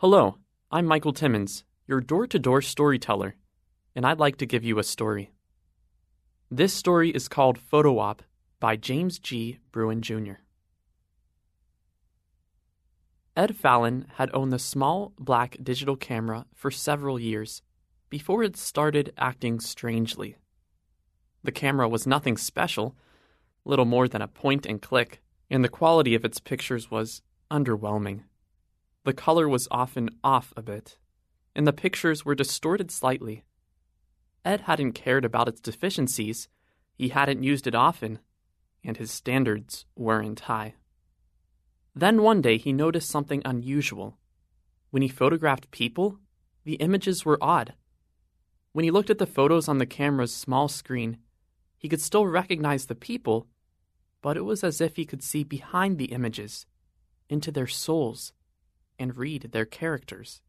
Hello, I'm Michael Timmons, your door to door storyteller, and I'd like to give you a story. This story is called Photo Op by James G. Bruen Jr. Ed Fallon had owned the small black digital camera for several years before it started acting strangely. The camera was nothing special, little more than a point and click, and the quality of its pictures was underwhelming. The color was often off a bit, and the pictures were distorted slightly. Ed hadn't cared about its deficiencies, he hadn't used it often, and his standards weren't high. Then one day he noticed something unusual. When he photographed people, the images were odd. When he looked at the photos on the camera's small screen, he could still recognize the people, but it was as if he could see behind the images, into their souls, and read their characters.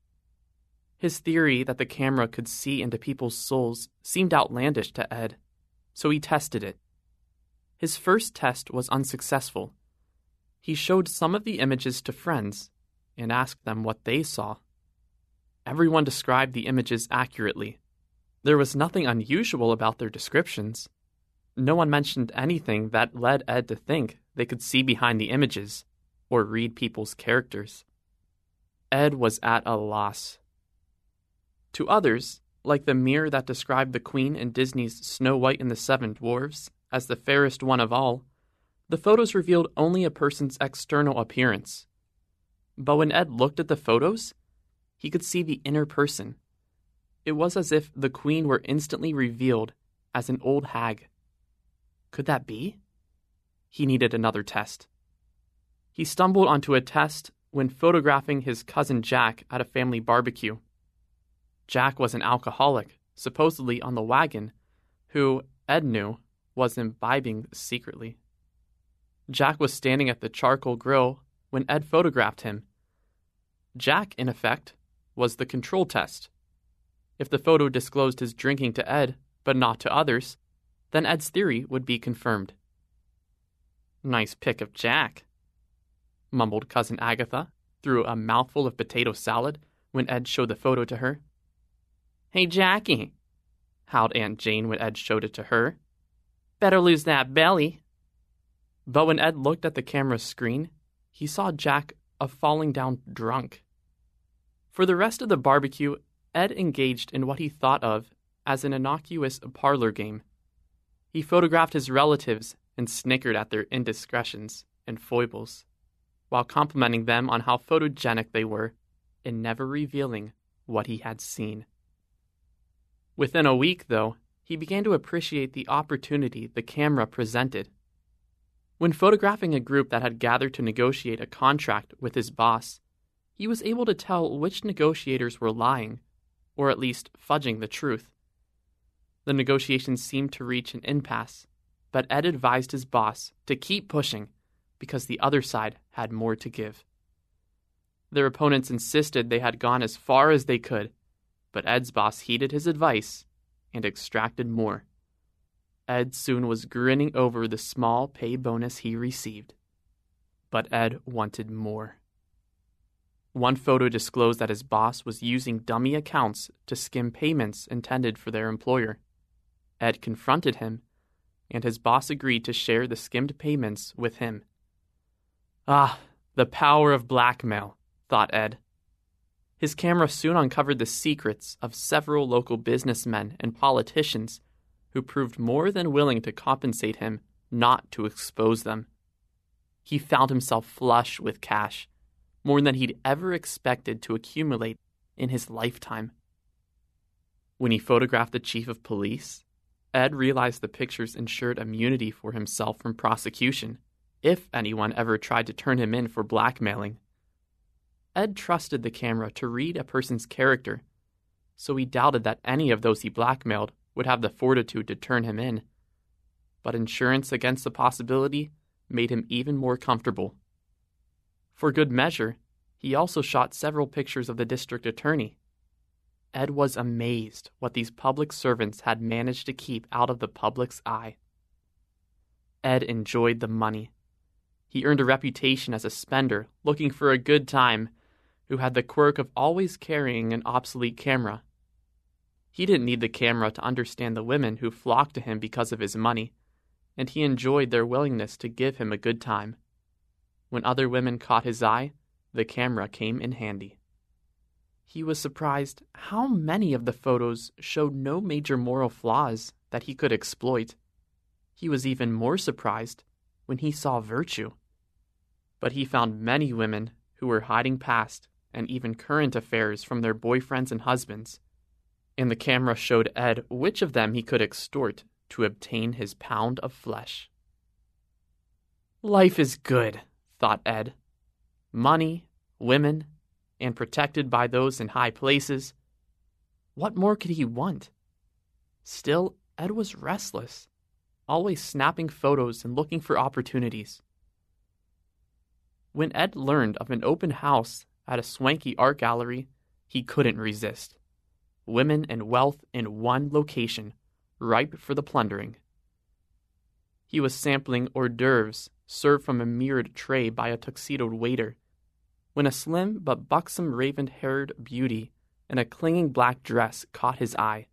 His theory that the camera could see into people's souls seemed outlandish to Ed, so he tested it. His first test was unsuccessful. He showed some of the images to friends and asked them what they saw. Everyone described the images accurately. There was nothing unusual about their descriptions. No one mentioned anything that led Ed to think they could see behind the images or read people's characters. Ed was at a loss. To others, like the mirror that described the Queen in Disney's Snow White and the Seven Dwarfs as the fairest one of all, the photos revealed only a person's external appearance. But when Ed looked at the photos, he could see the inner person. It was as if the Queen were instantly revealed as an old hag. Could that be? He needed another test. He stumbled onto a test when photographing his cousin Jack at a family barbecue. Jack was an alcoholic, supposedly on the wagon, who, Ed knew, was imbibing secretly. Jack was standing at the charcoal grill when Ed photographed him. Jack, in effect, was the control test. If the photo disclosed his drinking to Ed, but not to others, then Ed's theory would be confirmed. Nice pic of Jack, mumbled Cousin Agatha through a mouthful of potato salad when Ed showed the photo to her. Hey, Jackie, howled Aunt Jane when Ed showed it to her. Better lose that belly. But when Ed looked at the camera's screen, he saw Jack a falling down drunk. For the rest of the barbecue, Ed engaged in what he thought of as an innocuous parlor game. He photographed his relatives and snickered at their indiscretions and foibles, while complimenting them on how photogenic they were and never revealing what he had seen. Within a week, though, he began to appreciate the opportunity the camera presented. When photographing a group that had gathered to negotiate a contract with his boss, he was able to tell which negotiators were lying, or at least fudging the truth. The negotiations seemed to reach an impasse, but Ed advised his boss to keep pushing because the other side had more to give. Their opponents insisted they had gone as far as they could, but Ed's boss heeded his advice and extracted more. Ed soon was grinning over the small pay bonus he received. But Ed wanted more. One photo disclosed that his boss was using dummy accounts to skim payments intended for their employer. Ed confronted him, and his boss agreed to share the skimmed payments with him. Ah, the power of blackmail, thought Ed. His camera soon uncovered the secrets of several local businessmen and politicians who proved more than willing to compensate him not to expose them. He found himself flush with cash, more than he'd ever expected to accumulate in his lifetime. When he photographed the chief of police, Ed realized the pictures ensured immunity for himself from prosecution if anyone ever tried to turn him in for blackmailing. Ed trusted the camera to read a person's character, so he doubted that any of those he blackmailed would have the fortitude to turn him in. But insurance against the possibility made him even more comfortable. For good measure, he also shot several pictures of the district attorney. Ed was amazed what these public servants had managed to keep out of the public's eye. Ed enjoyed the money. He earned a reputation as a spender looking for a good time who had the quirk of always carrying an obsolete camera. He didn't need the camera to understand the women who flocked to him because of his money, and he enjoyed their willingness to give him a good time. When other women caught his eye, the camera came in handy. He was surprised how many of the photos showed no major moral flaws that he could exploit. He was even more surprised when he saw virtue. But he found many women who were hiding past and even current affairs from their boyfriends and husbands, and the camera showed Ed which of them he could extort to obtain his pound of flesh. Life is good, thought Ed. Money, women, and protected by those in high places. What more could he want? Still, Ed was restless, always snapping photos and looking for opportunities. When Ed learned of an open house at a swanky art gallery, he couldn't resist. Women and wealth in one location, ripe for the plundering. He was sampling hors d'oeuvres served from a mirrored tray by a tuxedoed waiter when a slim but buxom raven haired beauty in a clinging black dress caught his eye.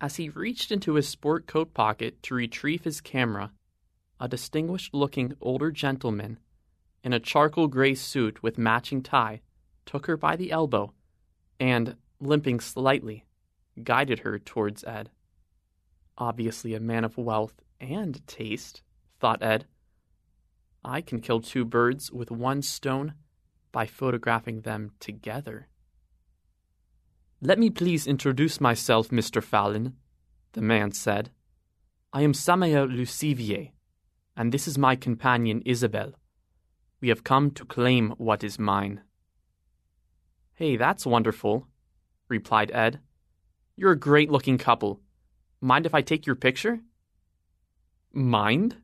As he reached into his sport coat pocket to retrieve his camera, a distinguished looking older gentleman in a charcoal gray suit with matching tie took her by the elbow and, limping slightly, guided her towards Ed. Obviously, a man of wealth and taste, thought Ed. I can kill two birds with one stone by photographing them together. Let me please introduce myself, Mr. Fallon, the man said. I am Samuel Lucivier, and this is my companion Isabel. We have come to claim what is mine. Hey, that's wonderful, replied Ed. You're a great looking couple. Mind if I take your picture? Mind?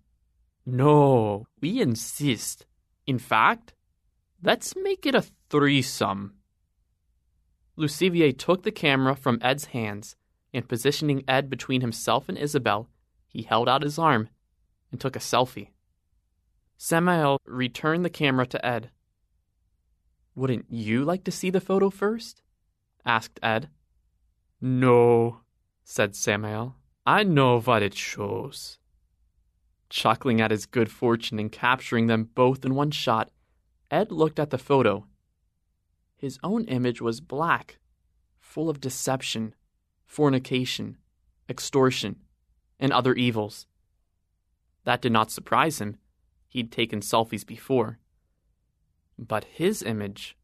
No, we insist. In fact, let's make it a threesome. Lucivier took the camera from Ed's hands, and positioning Ed between himself and Isabel, he held out his arm and took a selfie. Samael returned the camera to Ed. Wouldn't you like to see the photo first? asked Ed. No, said Samael. I know what it shows. Chuckling at his good fortune in capturing them both in one shot, Ed looked at the photo. His own image was black, full of deception, fornication, extortion, and other evils. That did not surprise him. He'd taken selfies before. But his image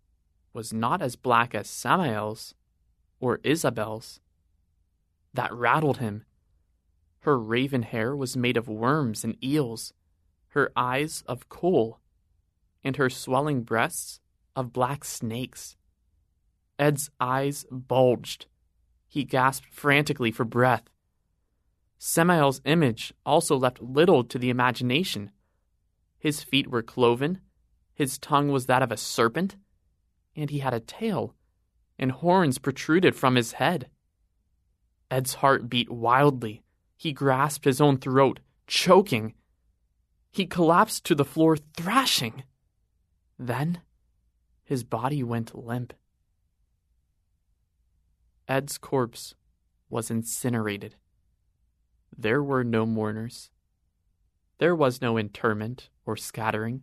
was not as black as Samael's or Isabel's. That rattled him. Her raven hair was made of worms and eels, her eyes of coal, and her swelling breasts of black snakes. Ed's eyes bulged. He gasped frantically for breath. Samael's image also left little to the imagination. His feet were cloven, his tongue was that of a serpent, and he had a tail, and horns protruded from his head. Ed's heart beat wildly. He grasped his own throat, choking. He collapsed to the floor, thrashing. Then his body went limp. Ed's corpse was incinerated. There were no mourners. There was no interment or scattering.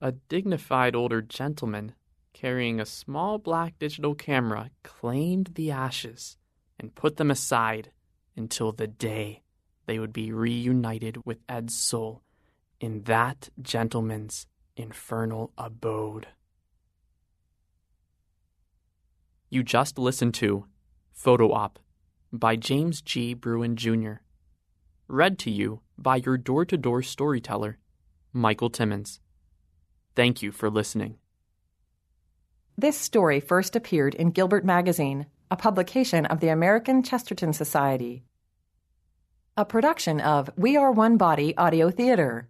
A dignified older gentleman carrying a small black digital camera claimed the ashes and put them aside until the day they would be reunited with Ed's soul in that gentleman's infernal abode. You just listened to Photo Op by James G. Bruen Jr., read to you by your door to door storyteller, Michael Timmons. Thank you for listening. This story first appeared in Gilbert Magazine, a publication of the American Chesterton Society. A production of We Are One Body Audio Theater.